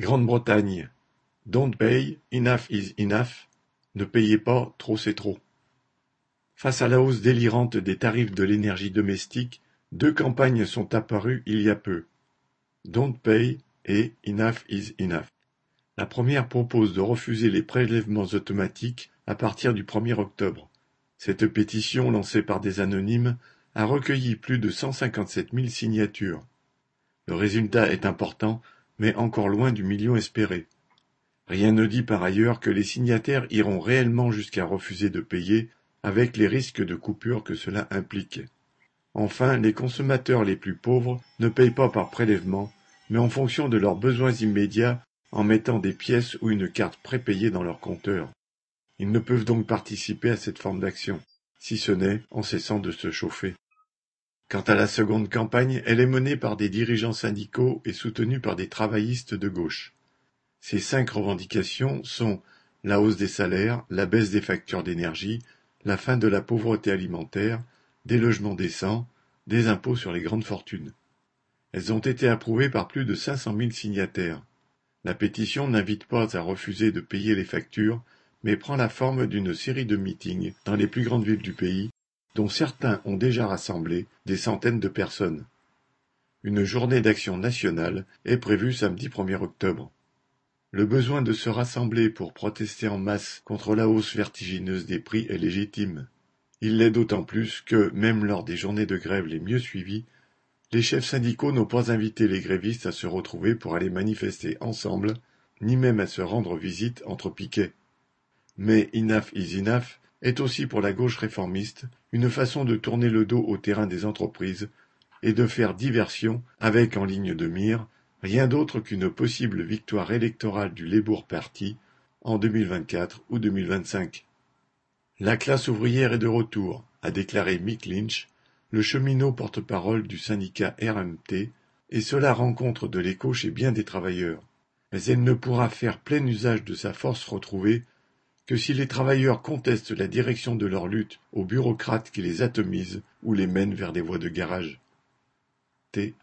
Grande-Bretagne: Don't pay, enough is enough, ne payez pas, trop c'est trop. Face à la hausse délirante des tarifs de l'énergie domestique, deux campagnes sont apparues il y a peu. Don't pay et Enough is enough. La première propose de refuser les prélèvements automatiques à partir du 1er octobre. Cette pétition, lancée par des anonymes, a recueilli plus de 157 000 signatures. Le résultat est important mais encore loin du million espéré. Rien ne dit par ailleurs que les signataires iront réellement jusqu'à refuser de payer, avec les risques de coupure que cela implique. Enfin, les consommateurs les plus pauvres ne payent pas par prélèvement, mais en fonction de leurs besoins immédiats en mettant des pièces ou une carte prépayée dans leur compteur. Ils ne peuvent donc participer à cette forme d'action, si ce n'est en cessant de se chauffer. Quant à la seconde campagne, elle est menée par des dirigeants syndicaux et soutenue par des travaillistes de gauche. Ces cinq revendications sont la hausse des salaires, la baisse des factures d'énergie, la fin de la pauvreté alimentaire, des logements décents, des impôts sur les grandes fortunes. Elles ont été approuvées par plus de 500 000 signataires. La pétition n'invite pas à refuser de payer les factures, mais prend la forme d'une série de meetings dans les plus grandes villes du pays dont certains ont déjà rassemblé des centaines de personnes. Une journée d'action nationale est prévue samedi 1er octobre. Le besoin de se rassembler pour protester en masse contre la hausse vertigineuse des prix est légitime. Il l'est d'autant plus que, même lors des journées de grève les mieux suivies, les chefs syndicaux n'ont pas invité les grévistes à se retrouver pour aller manifester ensemble, ni même à se rendre visite entre piquets. Mais enough is enough est aussi pour la gauche réformiste une façon de tourner le dos au terrain des entreprises et de faire diversion avec en ligne de mire rien d'autre qu'une possible victoire électorale du Labour Party en 2024 ou 2025. La classe ouvrière est de retour, a déclaré Mick Lynch, le cheminot porte-parole du syndicat RMT, et cela rencontre de l'écho chez bien des travailleurs. Mais elle ne pourra faire plein usage de sa force retrouvée que si les travailleurs contestent la direction de leur lutte aux bureaucrates qui les atomisent ou les mènent vers des voies de garage. Th.